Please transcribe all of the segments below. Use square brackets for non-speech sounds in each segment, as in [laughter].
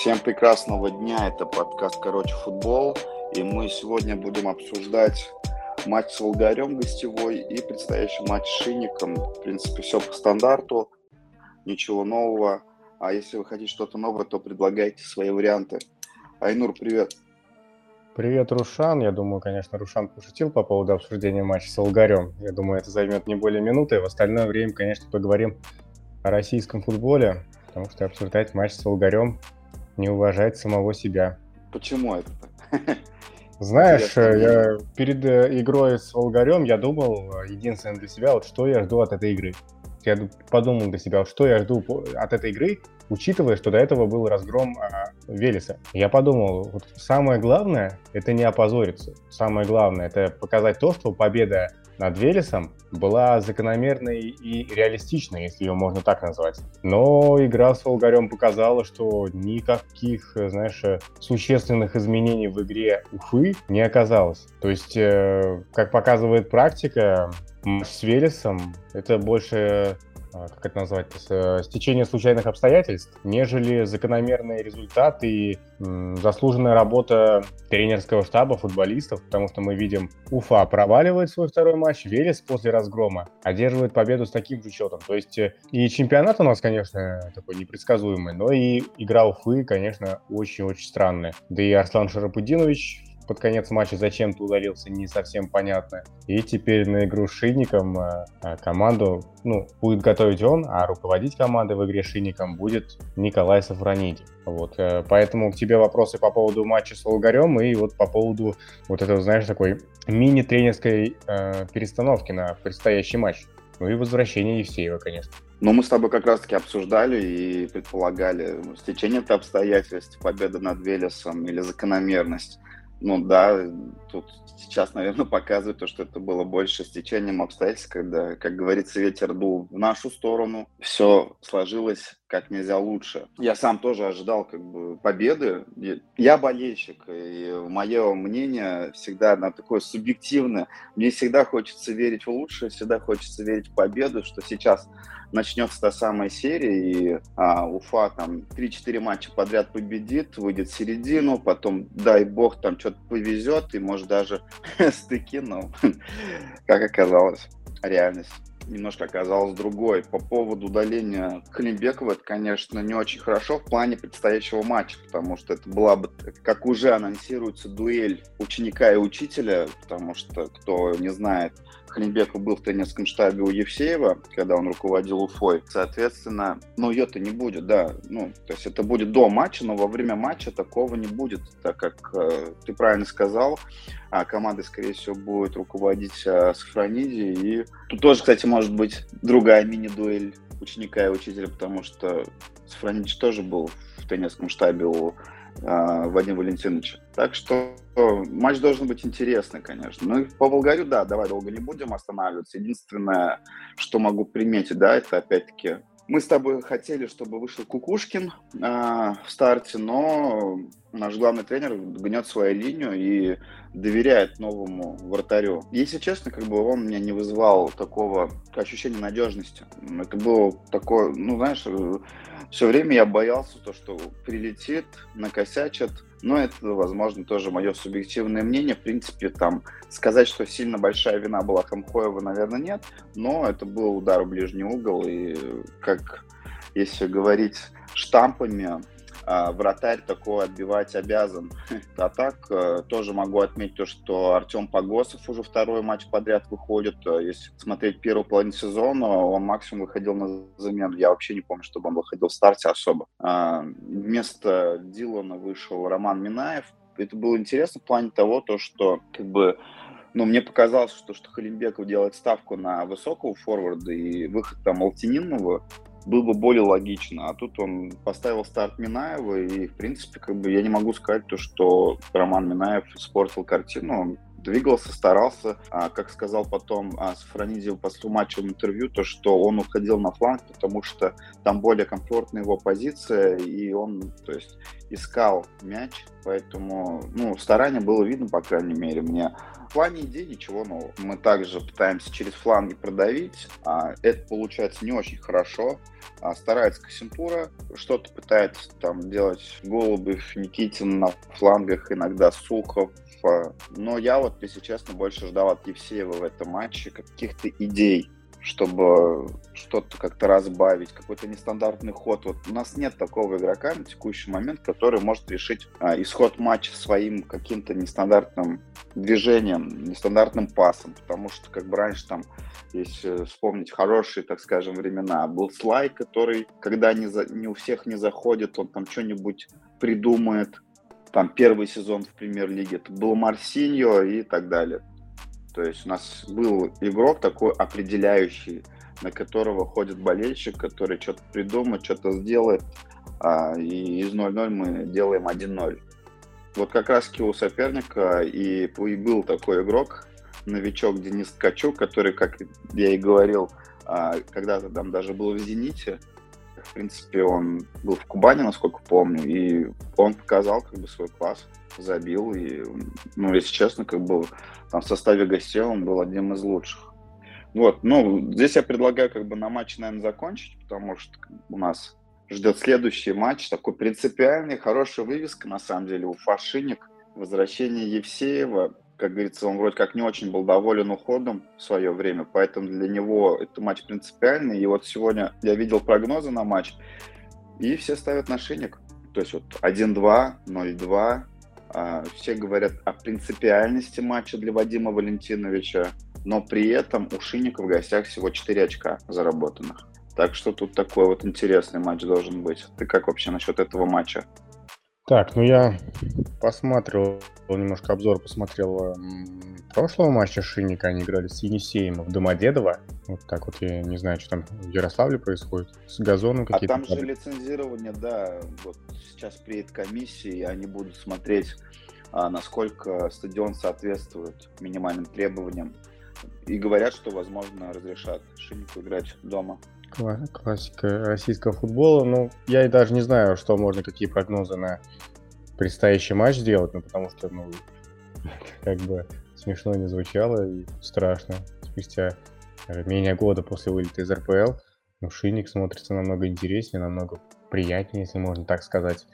Всем прекрасного дня, это подкаст «Короче, футбол», и мы сегодня будем обсуждать матч с Волгарем гостевой и предстоящий матч с Шинником. В принципе, все по стандарту, ничего нового. А если вы хотите что-то новое, то предлагайте свои варианты. Айнур, привет. Привет, Рушан. Я думаю, конечно, Рушан пошутил по поводу обсуждения матча с Волгарем. Я думаю, это займет не более минуты. В остальное время, конечно, поговорим о российском футболе, потому что обсуждать матч с Волгарем не уважать самого себя. Почему это? [laughs] Знаешь, я перед э, игрой с Волгарем я думал, э, единственное для себя, вот что я жду от этой игры. Я подумал для себя, что я жду от этой игры, учитывая, что до этого был разгром а, Велеса. Я подумал, вот самое главное — это не опозориться. Самое главное — это показать то, что победа над Велесом была закономерной и реалистичной, если ее можно так назвать. Но игра с Волгарем показала, что никаких, знаешь, существенных изменений в игре Уфы не оказалось. То есть, э, как показывает практика, с Велесом это больше как это назвать, э, стечение случайных обстоятельств, нежели закономерный результат и заслуженная работа тренерского штаба, футболистов, потому что мы видим, Уфа проваливает свой второй матч, Велес после разгрома одерживает победу с таким же счетом. То есть э, и чемпионат у нас, конечно, такой непредсказуемый, но и игра Уфы, конечно, очень-очень странная. Да и Арслан Шарапудинович под конец матча зачем-то удалился, не совсем понятно. И теперь на игру с Шинником э, э, команду ну, будет готовить он, а руководить командой в игре с Шинником будет Николай Сафрониди. Вот, э, поэтому к тебе вопросы по поводу матча с Волгарем и вот по поводу вот этого, знаешь, такой мини-тренерской э, перестановки на предстоящий матч. Ну и возвращение Евсеева, конечно. Ну, мы с тобой как раз-таки обсуждали и предполагали ну, стечение обстоятельств, победа над Велесом или закономерность. Ну да, тут сейчас, наверное, показывает то, что это было больше стечением обстоятельств, когда, как говорится, ветер дул в нашу сторону, все сложилось как нельзя лучше. Я сам тоже ожидал как бы победы. Я болельщик, и мое мнение всегда на такое субъективное. Мне всегда хочется верить в лучшее, всегда хочется верить в победу, что сейчас начнется та самая серия, и а, Уфа там 3-4 матча подряд победит, выйдет в середину, потом, дай бог, там что-то повезет, и может даже [laughs] стыки, но [laughs] как оказалось, реальность немножко оказалась другой. По поводу удаления Климбекова, это, конечно, не очень хорошо в плане предстоящего матча, потому что это была бы, как уже анонсируется, дуэль ученика и учителя, потому что, кто не знает, Халимбеков был в тренерском штабе у Евсеева, когда он руководил Уфой. Соответственно, ну, ее-то не будет, да. Ну, то есть это будет до матча, но во время матча такого не будет, так как э, ты правильно сказал, а команда, скорее всего, будет руководить э, Сафрониди. И тут тоже, кстати, может быть другая мини-дуэль ученика и учителя, потому что Сафронидич тоже был в тренерском штабе у э, Вадима Валентиновича. Так что матч должен быть интересный, конечно. Ну и по Болгарю, да, давай долго не будем останавливаться. Единственное, что могу приметить, да, это опять-таки мы с тобой хотели, чтобы вышел Кукушкин э, в старте, но наш главный тренер гнет свою линию и доверяет новому вратарю. Если честно, как бы он меня не вызывал такого ощущения надежности. Это было такое, ну, знаешь, все время я боялся то, что прилетит, накосячит, но это, возможно, тоже мое субъективное мнение. В принципе, там сказать, что сильно большая вина была Хамхоева, наверное, нет, но это был удар в ближний угол, и как если говорить штампами, а, вратарь такое отбивать обязан. [laughs] А так э, тоже могу отметить то, что Артем Погосов уже второй матч подряд выходит. Э, если смотреть первую половину сезона, он максимум выходил на замену. Я вообще не помню, чтобы он выходил в старте особо. А, вместо Дилана вышел Роман Минаев. Это было интересно в плане того, то, что как бы ну, мне показалось, что, что Халимбеков делает ставку на высокого форварда и выход там Алтининова было бы более логично. А тут он поставил старт Минаева, и, в принципе, как бы я не могу сказать то, что Роман Минаев испортил картину. двигался, старался. А, как сказал потом а, Сафронидзе после матча в интервью, то, что он уходил на фланг, потому что там более комфортная его позиция, и он, то есть, искал мяч, поэтому, ну, старание было видно, по крайней мере, мне. В плане идей ничего нового. Мы также пытаемся через фланги продавить, а это получается не очень хорошо. А старается Кассентура, что-то пытается там делать Голубев, Никитин на флангах, иногда Сухов, но я вот, если честно, больше ждал от Евсеева в этом матче каких-то идей, чтобы что-то как-то разбавить, какой-то нестандартный ход. Вот у нас нет такого игрока на текущий момент, который может решить а, исход матча своим каким-то нестандартным движением, нестандартным пасом, потому что как бы раньше там, если вспомнить хорошие, так скажем, времена, был Слай, который, когда не, за, не у всех не заходит, он там что-нибудь придумает, там первый сезон в премьер-лиге, это был Марсиньо и так далее. То есть у нас был игрок такой определяющий, на которого ходит болельщик, который что-то придумает, что-то сделает, а, и из 0-0 мы делаем 1-0. Вот как раз у соперника и, и был такой игрок, новичок Денис Ткачук, который, как я и говорил, а, когда-то там даже был в «Зените», в принципе, он был в Кубани, насколько помню, и он показал как бы свой класс, забил, и, ну, если честно, как бы там в составе гостей он был одним из лучших. Вот, ну, здесь я предлагаю как бы на матч, наверное, закончить, потому что у нас ждет следующий матч, такой принципиальный, хорошая вывеска, на самом деле, у Фашиник, возвращение Евсеева, как говорится, он вроде как не очень был доволен уходом в свое время, поэтому для него это матч принципиальный. И вот сегодня я видел прогнозы на матч, и все ставят на шинник. То есть вот 1-2, 0-2. А, все говорят о принципиальности матча для Вадима Валентиновича, но при этом у Шинника в гостях всего 4 очка заработанных. Так что тут такой вот интересный матч должен быть. Ты как вообще насчет этого матча? Так, ну я посмотрел, немножко обзор посмотрел прошлого матча Шинника. Они играли с Енисеем в Домодедово. Вот так вот, я не знаю, что там в Ярославле происходит. С газоном а какие-то. А там же лицензирование, да. Вот сейчас приедет комиссия, и они будут смотреть, а, насколько стадион соответствует минимальным требованиям. И говорят, что, возможно, разрешат Шиннику играть дома. Классика российского футбола. Ну, я и даже не знаю, что можно, какие прогнозы на предстоящий матч сделать, ну, потому что, ну, [laughs] как бы смешно не звучало и страшно. Спустя менее года после вылета из РПЛ, ну, Шинник смотрится намного интереснее, намного приятнее, если можно так сказать,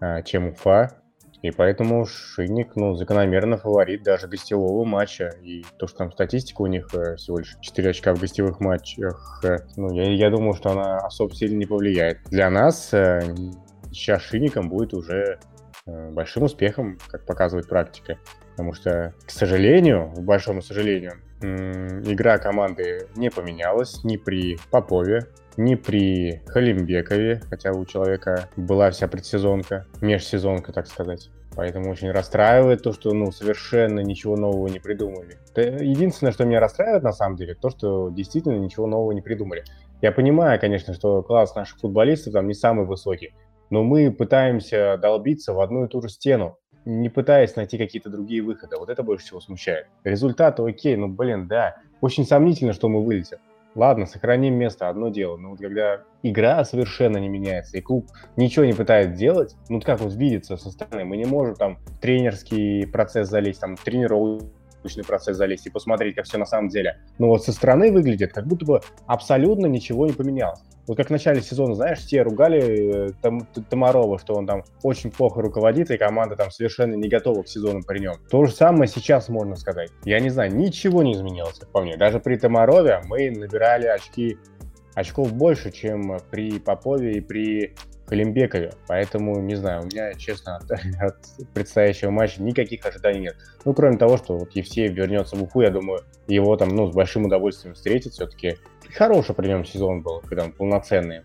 а, чем Уфа. И поэтому Шинник, ну, закономерно фаворит даже гостевого матча. И то, что там статистика у них э, всего лишь 4 очка в гостевых матчах, э, ну, я, я думаю, что она особо сильно не повлияет. Для нас э, сейчас Шинником будет уже большим успехом, как показывает практика. Потому что, к сожалению, к большому сожалению, игра команды не поменялась ни при Попове, ни при Халимбекове, хотя у человека была вся предсезонка, межсезонка, так сказать. Поэтому очень расстраивает то, что ну, совершенно ничего нового не придумали. Единственное, что меня расстраивает на самом деле, то, что действительно ничего нового не придумали. Я понимаю, конечно, что класс наших футболистов там не самый высокий, но мы пытаемся долбиться в одну и ту же стену, не пытаясь найти какие-то другие выходы. Вот это больше всего смущает. Результаты окей, ну блин, да, очень сомнительно, что мы вылетим. Ладно, сохраним место, одно дело. Но вот когда игра совершенно не меняется, и клуб ничего не пытается делать, ну как вот видится со стороны, мы не можем там тренерский процесс залезть, там тренировочный процесс залезть и посмотреть, как все на самом деле. Но вот со стороны выглядит, как будто бы абсолютно ничего не поменялось. Вот как в начале сезона, знаешь, все ругали э, там, Тамарова, что он там очень плохо руководит, и команда там совершенно не готова к сезону при нем. То же самое сейчас можно сказать. Я не знаю, ничего не изменилось, по мне. Даже при Тамарове мы набирали очки, очков больше, чем при Попове и при Халимбекове. Поэтому, не знаю, у меня, честно, от, [laughs] от предстоящего матча никаких ожиданий нет. Ну, кроме того, что вот Евсеев вернется в Уфу, я думаю, его там, ну, с большим удовольствием встретить. Все-таки хороший при нем сезон был, когда он полноценный.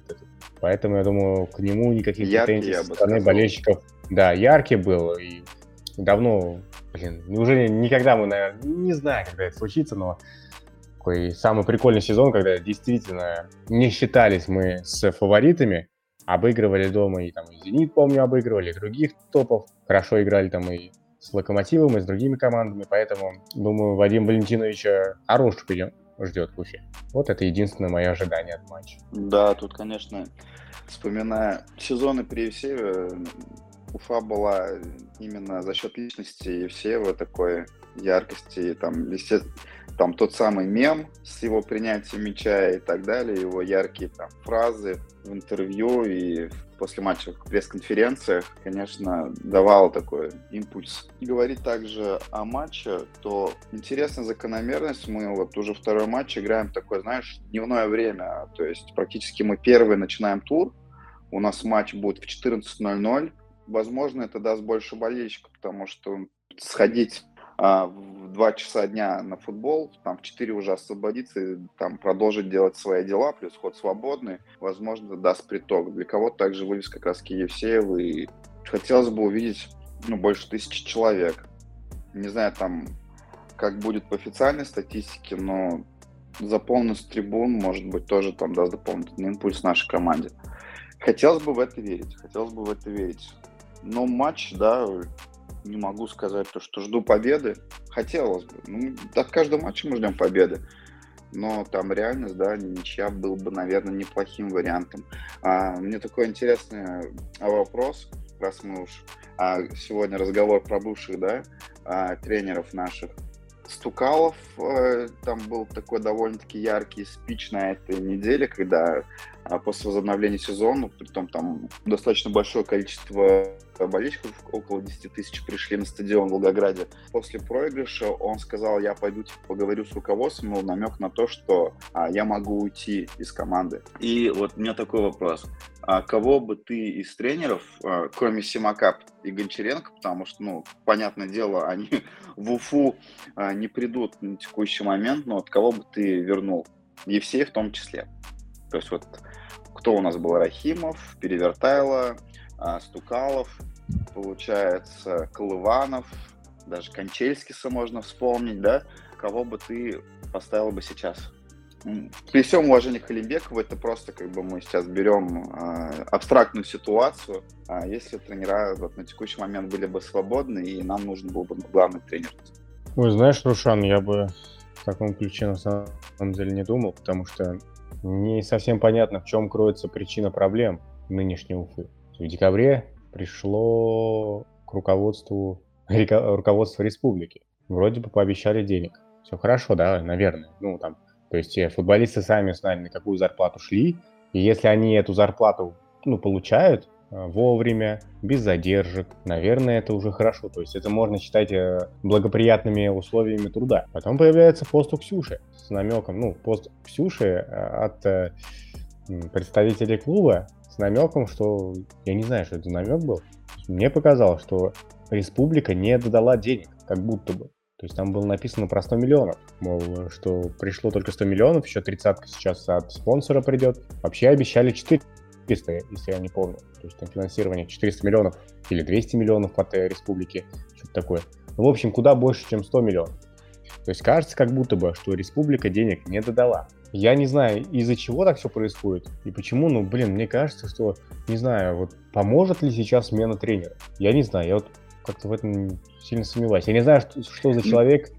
Поэтому, я думаю, к нему никаких яркий, претензий со стороны болельщиков. Да, яркий был. И давно, блин, неужели никогда мы, наверное, не знаю, когда это случится, но такой самый прикольный сезон, когда действительно не считались мы с фаворитами, обыгрывали дома, и там и «Зенит», помню, обыгрывали, и других топов, хорошо играли там и с Локомотивом и с другими командами, поэтому, думаю, Вадим Валентиновича хороший прием ждет в Уфе. Вот это единственное мое ожидание от матча. Да, тут, конечно, вспоминая сезоны при Евсееве, Уфа была именно за счет личности Евсеева такой яркости, там, естественно, там тот самый мем с его принятием мяча и так далее, его яркие там фразы в интервью и после матчевых пресс-конференциях, конечно, давал такой импульс. Говорить также о матче, то интересная закономерность. Мы вот уже второй матч играем такое, знаешь, дневное время. То есть практически мы первый начинаем тур. У нас матч будет в 14.00. Возможно, это даст больше болельщиков, потому что сходить а, в 2 часа дня на футбол, там в 4 уже освободиться и там продолжить делать свои дела, плюс ход свободный, возможно, даст приток. Для кого-то также вывеска краски Евсеева, и хотелось бы увидеть ну, больше тысячи человек. Не знаю, там, как будет по официальной статистике, но заполненность трибун, может быть, тоже там даст дополнительный импульс нашей команде. Хотелось бы в это верить, хотелось бы в это верить. Но матч, да, не могу сказать то, что жду победы. Хотелось бы. Ну, от каждого матча мы ждем победы. Но там реальность, да, ничья был бы, наверное, неплохим вариантом. А, мне такой интересный а, вопрос, раз мы уж а, сегодня разговор про бывших, да, а, тренеров наших. Стукалов, э, там был такой довольно-таки яркий спич на этой неделе, когда а, после возобновления сезона, при том там достаточно большое количество болельщиков, около 10 тысяч пришли на стадион в Волгограде. После проигрыша он сказал, я пойду типа, поговорю с руководством, но намек на то, что а, я могу уйти из команды. И вот у меня такой вопрос. А кого бы ты из тренеров, а, кроме Симака и Гончаренко, потому что, ну, понятное дело, они [laughs] в Уфу а, не придут на текущий момент, но от кого бы ты вернул? Евсей в том числе. То есть вот кто у нас был? Рахимов, Перевертайло, а, Стукалов, получается, Колыванов, даже Кончельскиса можно вспомнить, да? Кого бы ты поставил бы сейчас? При всем уважении к Халимбекову, это просто как бы мы сейчас берем э, абстрактную ситуацию. А если тренера вот, на текущий момент были бы свободны, и нам нужен был бы главный тренер. Ой, знаешь, Рушан, я бы в таком ключе на самом деле не думал, потому что не совсем понятно, в чем кроется причина проблем нынешней Уфы. В декабре пришло к руководству, [laughs] руководство республики. Вроде бы пообещали денег. Все хорошо, да, наверное. Ну, там, то есть э, футболисты сами знали, на какую зарплату шли, и если они эту зарплату ну, получают, вовремя, без задержек. Наверное, это уже хорошо. То есть это можно считать э, благоприятными условиями труда. Потом появляется пост у Ксюши с намеком, ну, пост Ксюши э, от представителей клуба с намеком, что я не знаю, что это намек был. Мне показалось, что республика не додала денег, как будто бы. То есть там было написано про 100 миллионов. Мол, что пришло только 100 миллионов, еще тридцатка сейчас от спонсора придет. Вообще обещали 4 400, если я не помню. То есть там финансирование 400 миллионов или 200 миллионов от республики, что-то такое. Ну, в общем, куда больше, чем 100 миллионов. То есть кажется как будто бы, что республика денег не додала. Я не знаю, из-за чего так все происходит и почему, ну, блин, мне кажется, что, не знаю, вот поможет ли сейчас смена тренера. Я не знаю, я вот как-то в этом сильно сомневаюсь. Я не знаю, что, что за человек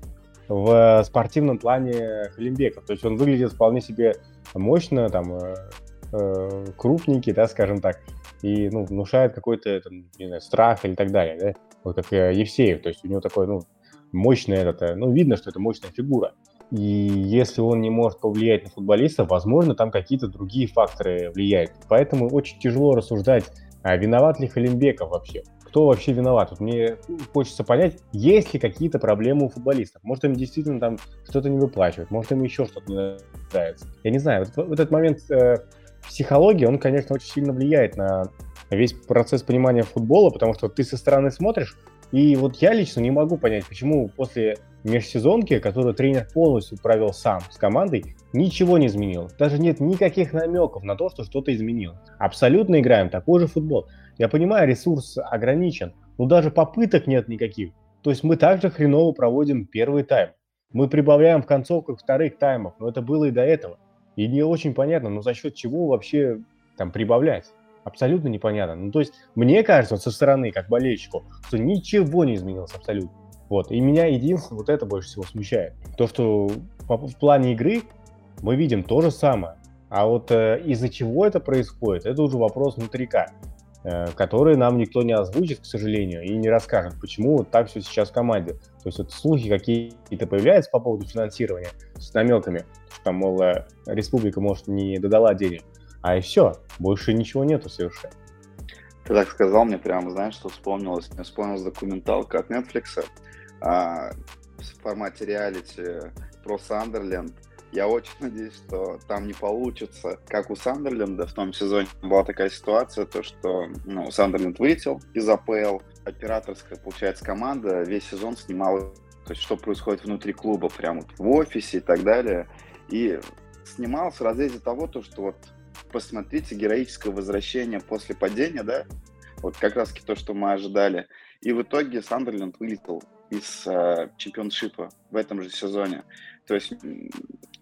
в спортивном плане Халимбеков. То есть он выглядит вполне себе мощно, там, э, крупненький, да, скажем так, и, ну, внушает какой-то, там, не знаю, страх или так далее, да, вот как э, Евсеев, то есть у него такой, ну, мощный этот, ну, видно, что это мощная фигура. И если он не может повлиять на футболиста, возможно, там какие-то другие факторы влияют. Поэтому очень тяжело рассуждать, а виноват ли Халимбеков вообще. Кто вообще виноват? Вот мне хочется понять, есть ли какие-то проблемы у футболистов. Может, им действительно там что-то не выплачивают, может, им еще что-то не нравится. Я не знаю, вот, вот этот момент э, психологии, он, конечно, очень сильно влияет на весь процесс понимания футбола, потому что ты со стороны смотришь, и вот я лично не могу понять, почему после межсезонки, которую тренер полностью провел сам с командой, ничего не изменил. Даже нет никаких намеков на то, что что-то изменилось. Абсолютно играем такой же футбол. Я понимаю, ресурс ограничен, но даже попыток нет никаких. То есть мы также хреново проводим первый тайм. Мы прибавляем в концовках вторых таймов, но это было и до этого. И не очень понятно, но за счет чего вообще там прибавлять. Абсолютно непонятно. Ну, то есть, мне кажется, со стороны, как болельщику, что ничего не изменилось абсолютно. Вот. И меня единственное вот это больше всего смущает. То, что в плане игры мы видим то же самое. А вот э, из-за чего это происходит, это уже вопрос внутрика, э, который нам никто не озвучит, к сожалению, и не расскажет, почему вот так все сейчас в команде. То есть вот слухи какие-то появляются по поводу финансирования с намеками, что там, мол, э, республика, может, не додала денег. А и все, больше ничего нету совершенно. Ты так сказал, мне прям, знаешь, что вспомнилось? Мне вспомнилась документалка от Netflix а, в формате реалити про Сандерленд. Я очень надеюсь, что там не получится, как у Сандерленда в том сезоне была такая ситуация, то что ну, Сандерленд вылетел из АПЛ, операторская, получается, команда весь сезон снимала, то есть что происходит внутри клуба, прямо вот в офисе и так далее. И снимал в разрезе того, то, что вот посмотрите героическое возвращение после падения, да, вот как раз то, что мы ожидали. И в итоге Сандерленд вылетел из э, чемпионшипа в этом же сезоне. То есть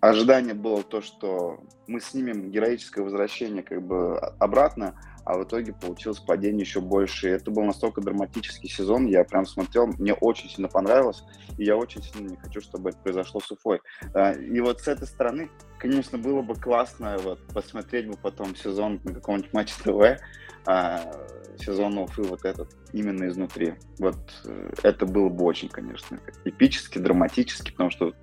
ожидание было то, что мы снимем героическое возвращение как бы обратно, а в итоге получилось падение еще больше. И это был настолько драматический сезон, я прям смотрел, мне очень сильно понравилось, и я очень сильно не хочу, чтобы это произошло с Уфой. А, и вот с этой стороны, конечно, было бы классно вот, посмотреть бы потом сезон на каком-нибудь матче ТВ, а, сезон Уфы вот этот, именно изнутри. Вот э, это было бы очень, конечно, эпически, драматически, потому что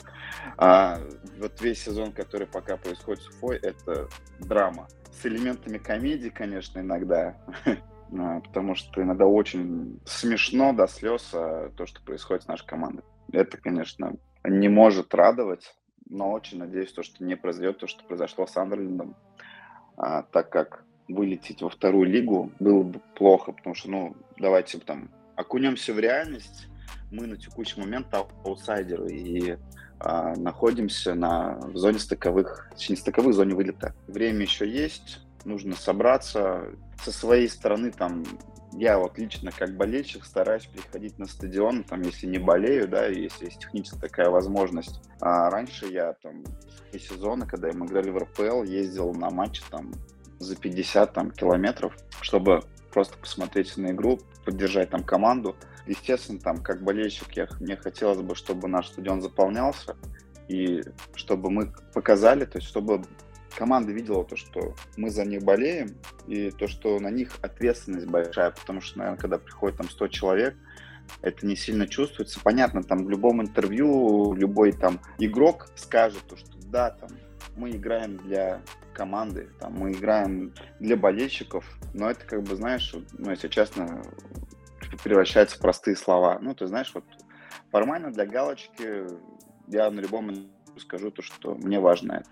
а, вот весь сезон, который пока происходит с Уфой, это драма. С элементами комедии, конечно, иногда, [laughs] а, потому что иногда очень смешно до слез а, то, что происходит с нашей командой. Это, конечно, не может радовать, но очень надеюсь, то, что не произойдет то, что произошло с Андерлиндом, а, так как вылететь во вторую лигу было бы плохо, потому что, ну, давайте там окунемся в реальность. Мы на текущий момент аутсайдеры и а, находимся на в зоне стыковых, точнее, стыковых зоне вылета. Время еще есть, нужно собраться. Со своей стороны, там, я вот лично как болельщик стараюсь приходить на стадион, там, если не болею, да, если есть технически такая возможность. А раньше я там и сезоны, когда мы играли в РПЛ, ездил на матчи там за 50 там, километров, чтобы просто посмотреть на игру, поддержать там команду. Естественно, там, как болельщик, я, мне хотелось бы, чтобы наш стадион заполнялся, и чтобы мы показали, то есть чтобы команда видела то, что мы за них болеем, и то, что на них ответственность большая, потому что, наверное, когда приходит там 100 человек, это не сильно чувствуется. Понятно, там в любом интервью любой там игрок скажет, то, что да, там мы играем для команды, там, мы играем для болельщиков, но это как бы, знаешь, ну, если честно, превращается в простые слова. Ну, ты знаешь, вот формально для галочки я на любом скажу то, что мне важно это.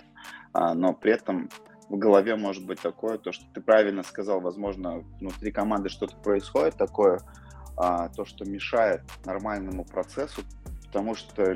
А, но при этом в голове может быть такое, то, что ты правильно сказал, возможно, внутри команды что-то происходит такое, а, то, что мешает нормальному процессу, потому что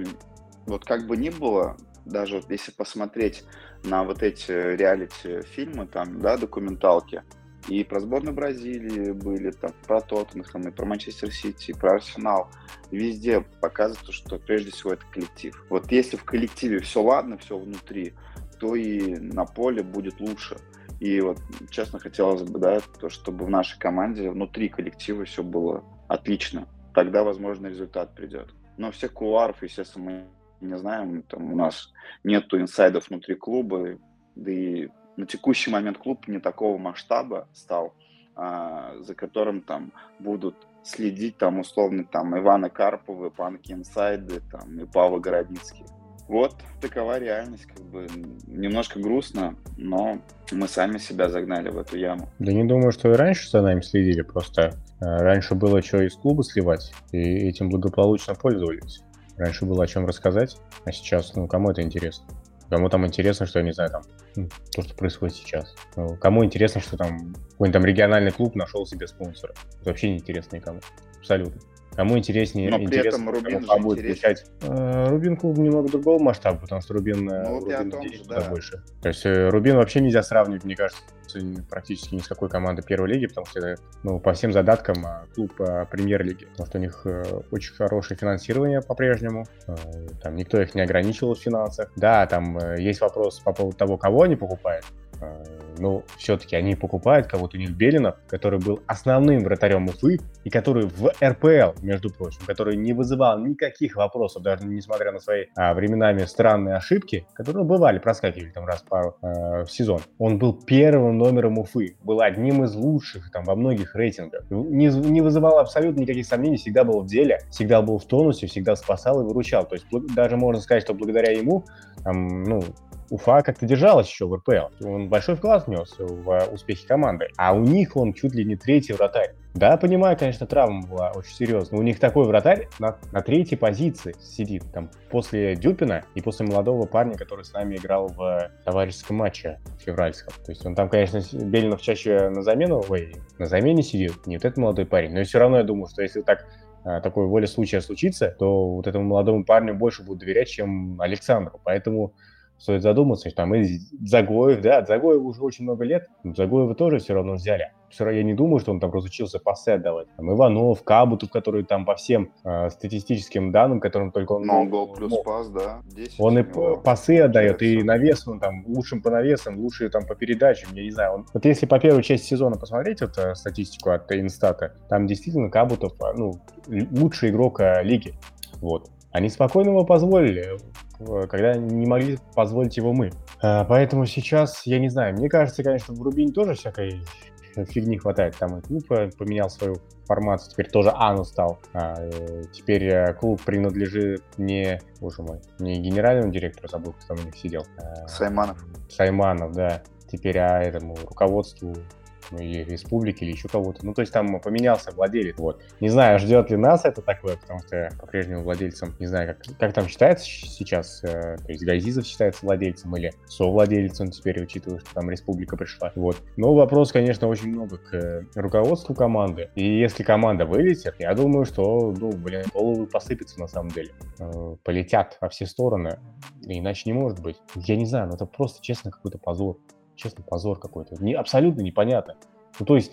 вот как бы ни было, даже вот если посмотреть на вот эти реалити-фильмы, там, да, документалки, и про сборную Бразилии были, там, про Тоттенхэм, и про Манчестер Сити, и про Арсенал. Везде показывают, что прежде всего это коллектив. Вот если в коллективе все ладно, все внутри, то и на поле будет лучше. И вот, честно, хотелось бы, да, то, чтобы в нашей команде внутри коллектива все было отлично. Тогда, возможно, результат придет. Но всех кулуаров, естественно, мы не знаем, там у нас нету инсайдов внутри клуба, да и на текущий момент клуб не такого масштаба стал, а, за которым там будут следить там условно там Ивана Карповы, Панки Инсайды там, и Павла Городницкий. Вот такова реальность, как бы немножко грустно, но мы сами себя загнали в эту яму. Да не думаю, что и раньше за нами следили, просто э, раньше было что из клуба сливать, и этим благополучно пользовались. Раньше было о чем рассказать, а сейчас, ну, кому это интересно? Кому там интересно, что, я не знаю, там, ну, то, что происходит сейчас. Ну, кому интересно, что там какой-нибудь там региональный клуб нашел себе спонсора. Это вообще не интересно никому. Абсолютно. Кому интереснее, Но при этом Рубин кому будет включать. Э, Рубин клуб немного другого масштаба, потому что Рубин, э, ну, Рубин том же, да. больше. То есть э, Рубин вообще нельзя сравнивать, мне кажется, практически ни с какой командой первой лиги, потому что это ну, по всем задаткам а, клуб премьер-лиги. Потому что у них очень хорошее финансирование по-прежнему. Там никто их не ограничивал в финансах. Да, там есть вопрос по поводу того, кого они покупают ну, все-таки они покупают кого-то, у них Белинов, который был основным вратарем Уфы, и который в РПЛ, между прочим, который не вызывал никаких вопросов, даже несмотря на свои а, временами странные ошибки, которые бывали, проскакивали там раз пару а, в сезон. Он был первым номером Уфы, был одним из лучших там во многих рейтингах. Не, не вызывал абсолютно никаких сомнений, всегда был в деле, всегда был в тонусе, всегда спасал и выручал. То есть даже можно сказать, что благодаря ему там, ну, Уфа как-то держалась еще в РПЛ. Он большой вклад внес в успехи команды. А у них он чуть ли не третий вратарь. Да, понимаю, конечно, травма была очень серьезная. У них такой вратарь на, на третьей позиции сидит. Там после Дюпина и после молодого парня, который с нами играл в товарищеском матче февральском. То есть он там, конечно, Белинов чаще на замену, ой, на замене сидит. Не вот этот молодой парень. Но все равно я думаю, что если так а, такой воля случая случится, то вот этому молодому парню больше будут доверять, чем Александру. Поэтому стоит задуматься, что там и Загоев, да, Загоев уже очень много лет, Загоева тоже все равно взяли. Все равно я не думаю, что он там разучился пасы отдавать. Там Иванов, Кабутов, который там по всем э, статистическим данным, которым только он... Но гол плюс мог. пас, да. 10 он и пасы отдает, и навес он там лучшим по навесам, лучшие там по передачам, я не знаю. Он... Вот если по первой части сезона посмотреть вот э, статистику от Инстата, там действительно Кабутов, э, ну, лучший игрок э, лиги. Вот. Они спокойно его позволили, когда не могли позволить его мы. А, поэтому сейчас, я не знаю, мне кажется, конечно, в Рубине тоже всякой фигни хватает. Там и клуб поменял свою формацию, теперь тоже Ану стал. А, э, теперь э, клуб принадлежит не, боже мой, не генеральному директору, забыл, кто там у них сидел. А, Сайманов. Сайманов, да. Теперь а этому руководству ну, и республики или еще кого-то. Ну, то есть там поменялся владелец. Вот. Не знаю, ждет ли нас это такое, потому что я по-прежнему владельцем, не знаю, как, как там считается сейчас, э, то есть Газизов считается владельцем или совладельцем теперь, учитывая, что там республика пришла. Вот. Но вопрос, конечно, очень много к э, руководству команды. И если команда вылетит, я думаю, что, ну, блин, головы посыпятся на самом деле. Э, полетят во все стороны. Иначе не может быть. Я не знаю, но это просто, честно, какой-то позор честно, позор какой-то. Не, абсолютно непонятно. Ну, то есть,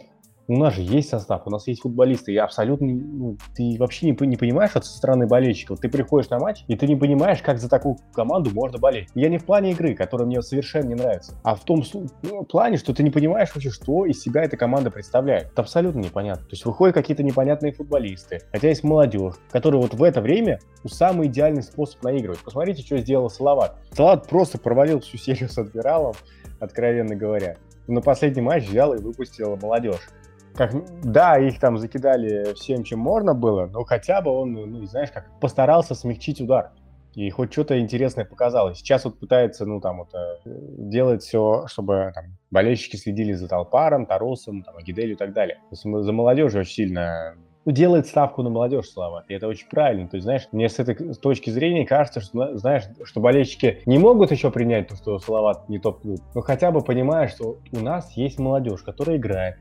у нас же есть состав, у нас есть футболисты, и абсолютно, ну, ты вообще не, не понимаешь вот со стороны болельщиков. Ты приходишь на матч, и ты не понимаешь, как за такую команду можно болеть. Я не в плане игры, которая мне совершенно не нравится, а в том ну, плане, что ты не понимаешь вообще, что из себя эта команда представляет. Это абсолютно непонятно. То есть выходят какие-то непонятные футболисты, хотя есть молодежь, которая вот в это время у самый идеальный способ наигрывать. Посмотрите, что сделал Салават. Салават просто провалил всю серию с Адмиралом, откровенно говоря. На последний матч взял и выпустил молодежь. Как, да, их там закидали всем, чем можно было, но хотя бы он, ну, знаешь, как постарался смягчить удар. И хоть что-то интересное показалось. Сейчас вот пытается, ну, там, вот, э, делать все, чтобы там, болельщики следили за Толпаром, Таросом, там, Агиделью и так далее. За молодежью очень сильно ну, делает ставку на молодежь, Слава, и это очень правильно. То есть, знаешь, мне с этой точки зрения кажется, что, знаешь, что болельщики не могут еще принять то, что Салават не топ-клуб, но хотя бы понимают, что у нас есть молодежь, которая играет,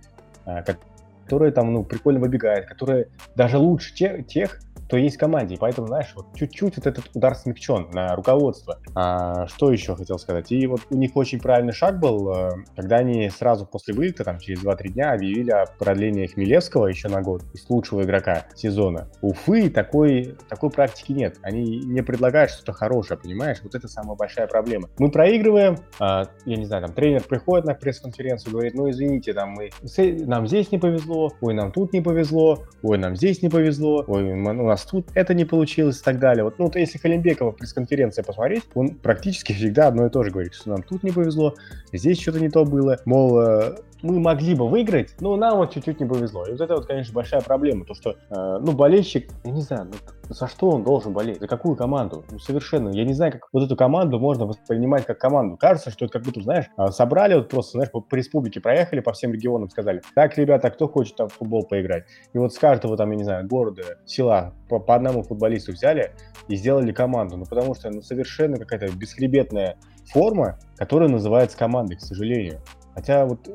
а, которая там, ну, прикольно выбегает, которая даже лучше тех, тех кто есть в команде. И поэтому, знаешь, вот чуть-чуть вот этот удар смягчен на руководство. А, что еще хотел сказать? И вот у них очень правильный шаг был, э, когда они сразу после вылета, там, через 2-3 дня объявили о продлении Хмелевского еще на год из лучшего игрока сезона. Уфы такой, такой практики нет. Они не предлагают что-то хорошее, понимаешь? Вот это самая большая проблема. Мы проигрываем, а, я не знаю, там тренер приходит на пресс-конференцию, говорит, ну извините, там мы, нам здесь не повезло, ой, нам тут не повезло, ой, нам здесь не повезло, ой, у нас тут это не получилось и так далее. Вот, ну, то если Халимбекова пресс-конференция посмотреть, он практически всегда одно и то же говорит, что нам тут не повезло, здесь что-то не то было, мол, э, мы могли бы выиграть, но нам вот чуть-чуть не повезло. И вот это вот, конечно, большая проблема, то что, э, ну, болельщик, я не знаю, ну, за что он должен болеть, за какую команду? Ну, совершенно, я не знаю, как вот эту команду можно воспринимать как команду. Кажется, что это как будто, знаешь, а, собрали вот просто, знаешь, по, по республике проехали, по всем регионам сказали, так, ребята, кто хочет там в футбол поиграть? И вот с каждого там, я не знаю, города, села по, по одному футболисту взяли и сделали команду. Ну, потому что, ну, совершенно какая-то бесхребетная форма, которая называется командой, к сожалению. Хотя вот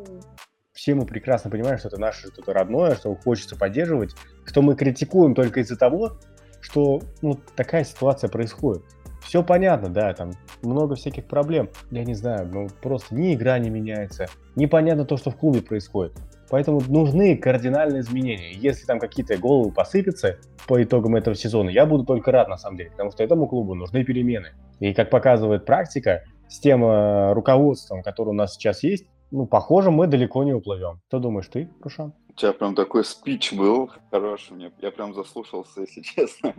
все мы прекрасно понимаем, что это наше что-то родное, что хочется поддерживать, что мы критикуем только из-за того, что ну, такая ситуация происходит. Все понятно, да, там много всяких проблем. Я не знаю, ну просто ни игра не меняется, непонятно то, что в клубе происходит. Поэтому нужны кардинальные изменения. Если там какие-то головы посыпятся по итогам этого сезона, я буду только рад на самом деле, потому что этому клубу нужны перемены. И как показывает практика, с тем э, руководством, которое у нас сейчас есть, ну, похоже, мы далеко не уплывем. Что думаешь ты, Рушан? У тебя прям такой спич был хороший, мне, я прям заслушался, [laughs] если честно.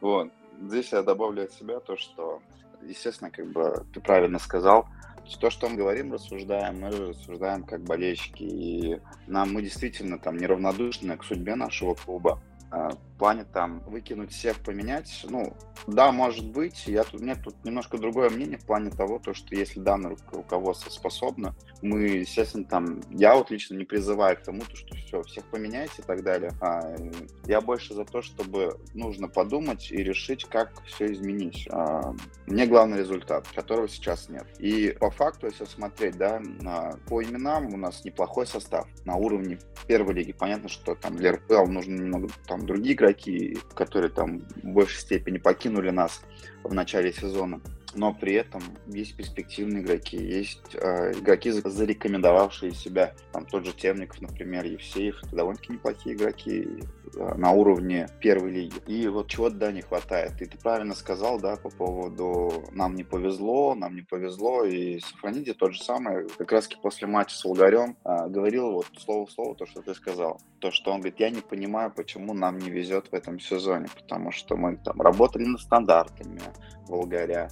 Вот. Здесь я добавлю от себя то, что, естественно, как бы ты правильно сказал, то, что мы говорим, рассуждаем, мы рассуждаем как болельщики, и нам мы действительно там неравнодушны к судьбе нашего клуба. Плане там выкинуть всех, поменять, ну, да, может быть, я тут, меня тут немножко другое мнение в плане того, то, что если данное руководство способно, мы, естественно, там, я вот лично не призываю к тому, то, что все, всех поменяйте и так далее, а, я больше за то, чтобы нужно подумать и решить, как все изменить. А, мне главный результат, которого сейчас нет. И по факту, если смотреть, да, по именам у нас неплохой состав на уровне первой лиги. Понятно, что там для РПЛ нужно немного там другие игроки, которые там в большей степени покинули нас в начале сезона но при этом есть перспективные игроки, есть э, игроки, зарекомендовавшие себя, там тот же Темников, например, Евсеев, это довольно-таки неплохие игроки э, на уровне первой лиги. И вот чего-то, да, не хватает. И ты правильно сказал, да, по поводу нам не повезло, нам не повезло, и Сафрониди тот же самый, как раз-таки после матча с Волгарем э, говорил вот слово в слово то, что ты сказал. То, что он говорит, я не понимаю, почему нам не везет в этом сезоне, потому что мы там работали над стандартами Волгаря,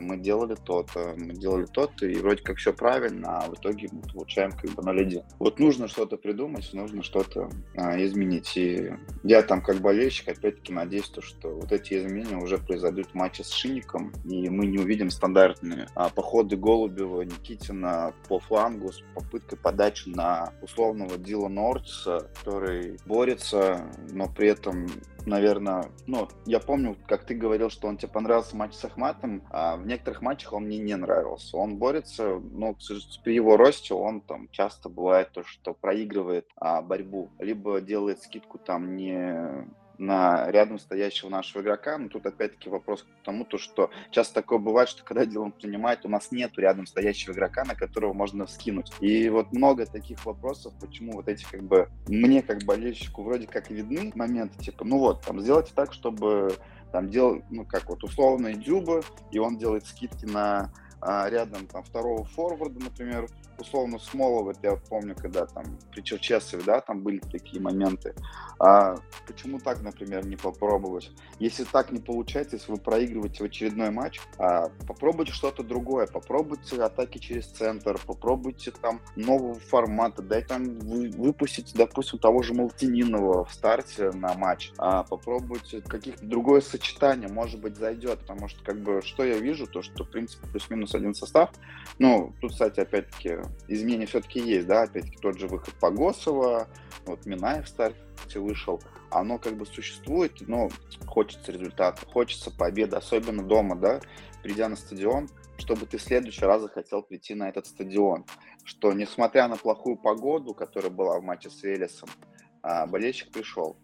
мы делали то-то, мы делали то-то, и вроде как все правильно, а в итоге мы получаем как бы на леде. Вот нужно что-то придумать, нужно что-то а, изменить. И я там как болельщик, опять-таки, надеюсь, то, что вот эти изменения уже произойдут в матче с Шинником, и мы не увидим стандартные а, походы Голубева, Никитина по флангу с попыткой подачи на условного Дила Нортса, который борется, но при этом наверное, ну, я помню, как ты говорил, что он тебе понравился матч с Ахматом, а в некоторых матчах он мне не нравился. Он борется, но при его росте он там часто бывает то, что проигрывает а, борьбу, либо делает скидку там не на рядом стоящего нашего игрока. Но тут опять-таки вопрос к тому, то, что часто такое бывает, что когда Дилан принимает, у нас нету рядом стоящего игрока, на которого можно скинуть. И вот много таких вопросов, почему вот эти как бы мне как болельщику вроде как видны моменты, типа, ну вот, там, сделайте так, чтобы там делал, ну, как вот условно Дюба, и он делает скидки на а, рядом там второго форварда, например, условно Смолова, я помню, когда там при Черчесове, да, там были такие моменты. А почему так, например, не попробовать? Если так не получается, если вы проигрываете в очередной матч, а, попробуйте что-то другое, попробуйте атаки через центр, попробуйте там нового формата, дайте там вы, выпустить, допустим, того же Малтининова в старте на матч, а попробуйте каких-то другое сочетание, может быть, зайдет, потому что, как бы, что я вижу, то, что, в принципе, плюс-минус один состав, ну, тут, кстати, опять-таки, изменения все-таки есть, да, опять-таки, тот же выход Погосова, вот Минаев в старте вышел, оно как бы существует, но хочется результата, хочется победы, особенно дома, да, придя на стадион, чтобы ты в следующий раз захотел прийти на этот стадион, что несмотря на плохую погоду, которая была в матче с Велесом, а, болельщик пришел,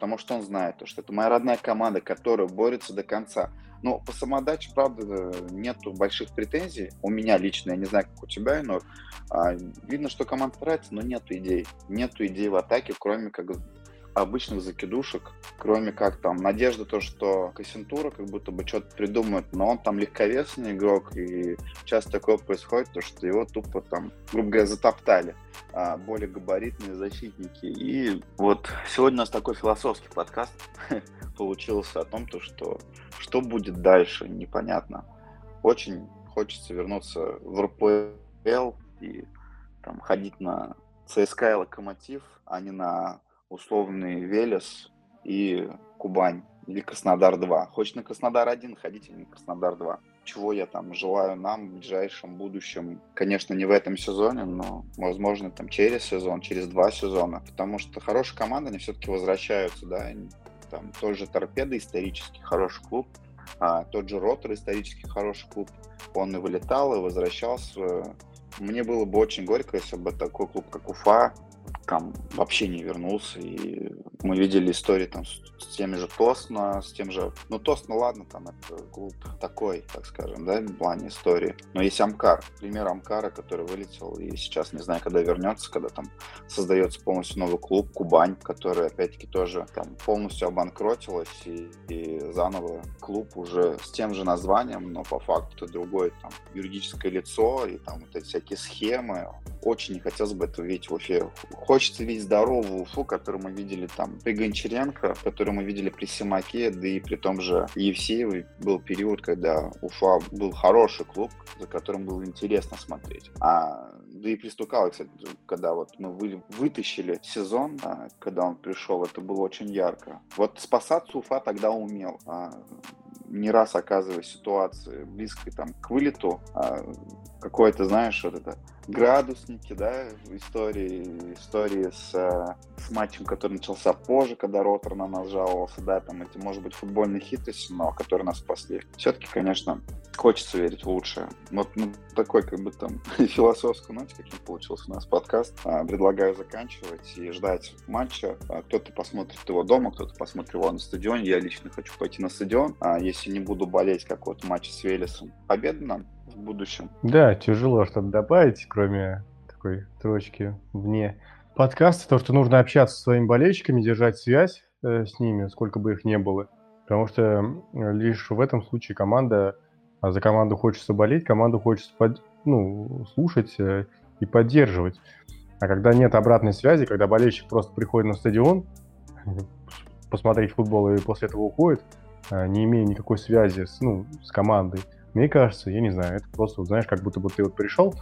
потому что он знает, что это моя родная команда, которая борется до конца. Но по самодаче, правда, нету больших претензий. У меня лично, я не знаю, как у тебя, но а, видно, что команда старается, но нету идей. Нету идей в атаке, кроме как обычных закидушек, кроме как там надежда то, что Кассентура как будто бы что-то придумает, но он там легковесный игрок, и часто такое происходит, то, что его тупо там, грубо говоря, затоптали а, более габаритные защитники. И вот сегодня у нас такой философский подкаст [laughs] получился о том, то, что что будет дальше, непонятно. Очень хочется вернуться в РПЛ и там, ходить на ЦСКА и Локомотив, а не на условный Велес и Кубань или Краснодар-2. Хочешь на Краснодар-1, ходите на Краснодар-2. Чего я там желаю нам в ближайшем будущем, конечно, не в этом сезоне, но, возможно, там через сезон, через два сезона, потому что хорошие команды, они все-таки возвращаются, да, там тот же Торпеда исторически хороший клуб, а, тот же Ротор исторически хороший клуб, он и вылетал, и возвращался. Мне было бы очень горько, если бы такой клуб, как Уфа, там вообще не вернулся. И мы видели истории там с, с теми же Тосно, с тем же... Ну, Тосно, ладно, там это клуб такой, так скажем, да, в плане истории. Но есть Амкар, пример Амкара, который вылетел и сейчас не знаю, когда вернется, когда там создается полностью новый клуб Кубань, который опять-таки тоже там полностью обанкротилась и, и заново клуб уже с тем же названием, но по факту это другое там юридическое лицо и там вот эти всякие схемы. Очень не хотелось бы это видеть в Уфе. Хочется видеть здоровую Уфу, которую мы видели там при Гончаренко, которую мы видели при Симаке, да и при том же Евсеевой был период, когда Уфа был хороший клуб, за которым было интересно смотреть. А да и при Стукало, кстати, когда вот мы вы, вытащили сезон, а, когда он пришел, это было очень ярко. Вот спасаться Уфа тогда умел. А, не раз оказываясь в ситуации близкой там к вылету, а, какой-то, знаешь, вот это градусники, да, истории, истории с, с матчем, который начался позже, когда Ротор на нас жаловался, да, там эти, может быть, футбольные хитрости, но которые нас спасли. Все-таки, конечно, хочется верить в лучшее. Вот ну, такой, как бы там, [laughs] философский, знаете, каким получился у нас подкаст. А, предлагаю заканчивать и ждать матча. А, кто-то посмотрит его дома, кто-то посмотрит его на стадионе. Я лично хочу пойти на стадион. А, если не буду болеть, как вот матч с Велесом. Победа нам в будущем. Да, тяжело что-то добавить, кроме такой строчки вне подкаста, то, что нужно общаться со своими болельщиками, держать связь э, с ними, сколько бы их ни было. Потому что лишь в этом случае команда, а за команду хочется болеть, команду хочется под, ну, слушать э, и поддерживать. А когда нет обратной связи, когда болельщик просто приходит на стадион, [laughs] посмотреть футбол и после этого уходит, э, не имея никакой связи с, ну, с командой, мне кажется, я не знаю, это просто, знаешь, как будто бы ты вот пришел,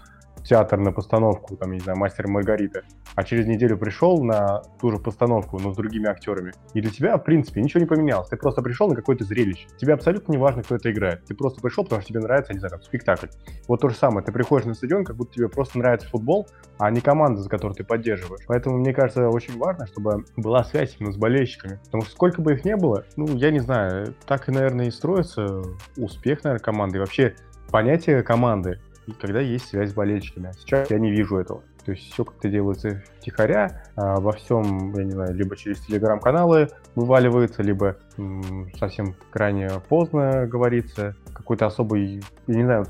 театр на постановку, там, не знаю, «Мастер и Маргарита», а через неделю пришел на ту же постановку, но с другими актерами, и для тебя, в принципе, ничего не поменялось. Ты просто пришел на какое-то зрелище. Тебе абсолютно не важно, кто это играет. Ты просто пришел, потому что тебе нравится, не знаю, там, спектакль. Вот то же самое. Ты приходишь на стадион, как будто тебе просто нравится футбол, а не команда, за которую ты поддерживаешь. Поэтому, мне кажется, очень важно, чтобы была связь именно с болельщиками. Потому что сколько бы их не было, ну, я не знаю, так и, наверное, и строится успех, наверное, команды. И вообще понятие команды когда есть связь с болельщиками. Сейчас я не вижу этого. То есть все как-то делается втихаря, а во всем, я не знаю, либо через телеграм-каналы вываливается, либо м- совсем крайне поздно говорится. Какой-то особый, я не знаю,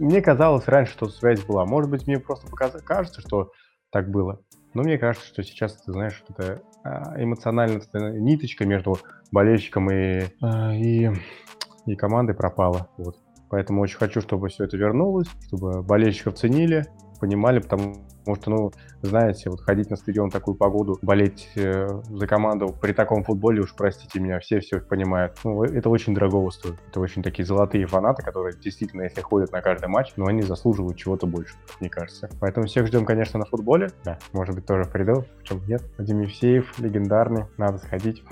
мне казалось раньше, что связь была. Может быть, мне просто показ... кажется, что так было. Но мне кажется, что сейчас, ты знаешь, это а, эмоциональная ниточка между болельщиком и, а, и, и командой пропала. Вот. Поэтому очень хочу, чтобы все это вернулось, чтобы болельщиков ценили, понимали, потому что, ну, знаете, вот ходить на стадион в такую погоду, болеть э, за команду при таком футболе, уж простите меня, все все понимают. Ну, это очень дорого стоит. Это очень такие золотые фанаты, которые действительно, если ходят на каждый матч, но ну, они заслуживают чего-то больше, мне кажется. Поэтому всех ждем, конечно, на футболе. Да, может быть, тоже придет, почему нет. Вадим Евсеев, легендарный, надо сходить.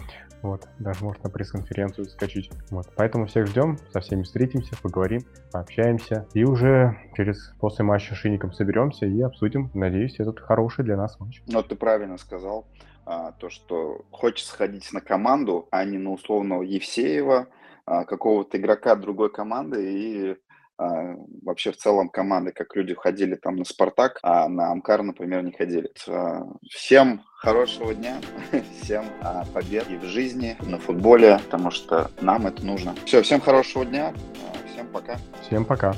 Вот, даже можно пресс-конференцию заскочить. Вот, поэтому всех ждем, со всеми встретимся, поговорим, пообщаемся. И уже через после матча с Шиником соберемся и обсудим, надеюсь, этот хороший для нас матч. Ну, ты правильно сказал. А, то, что хочется сходить на команду, а не на условного Евсеева, а, какого-то игрока другой команды и а, вообще в целом команды, как люди ходили там на Спартак, а на Амкар, например, не ходили. А, всем хорошего дня, [laughs] всем а, побед и в жизни, на футболе, потому что нам это нужно. Все, всем хорошего дня, всем пока. Всем пока.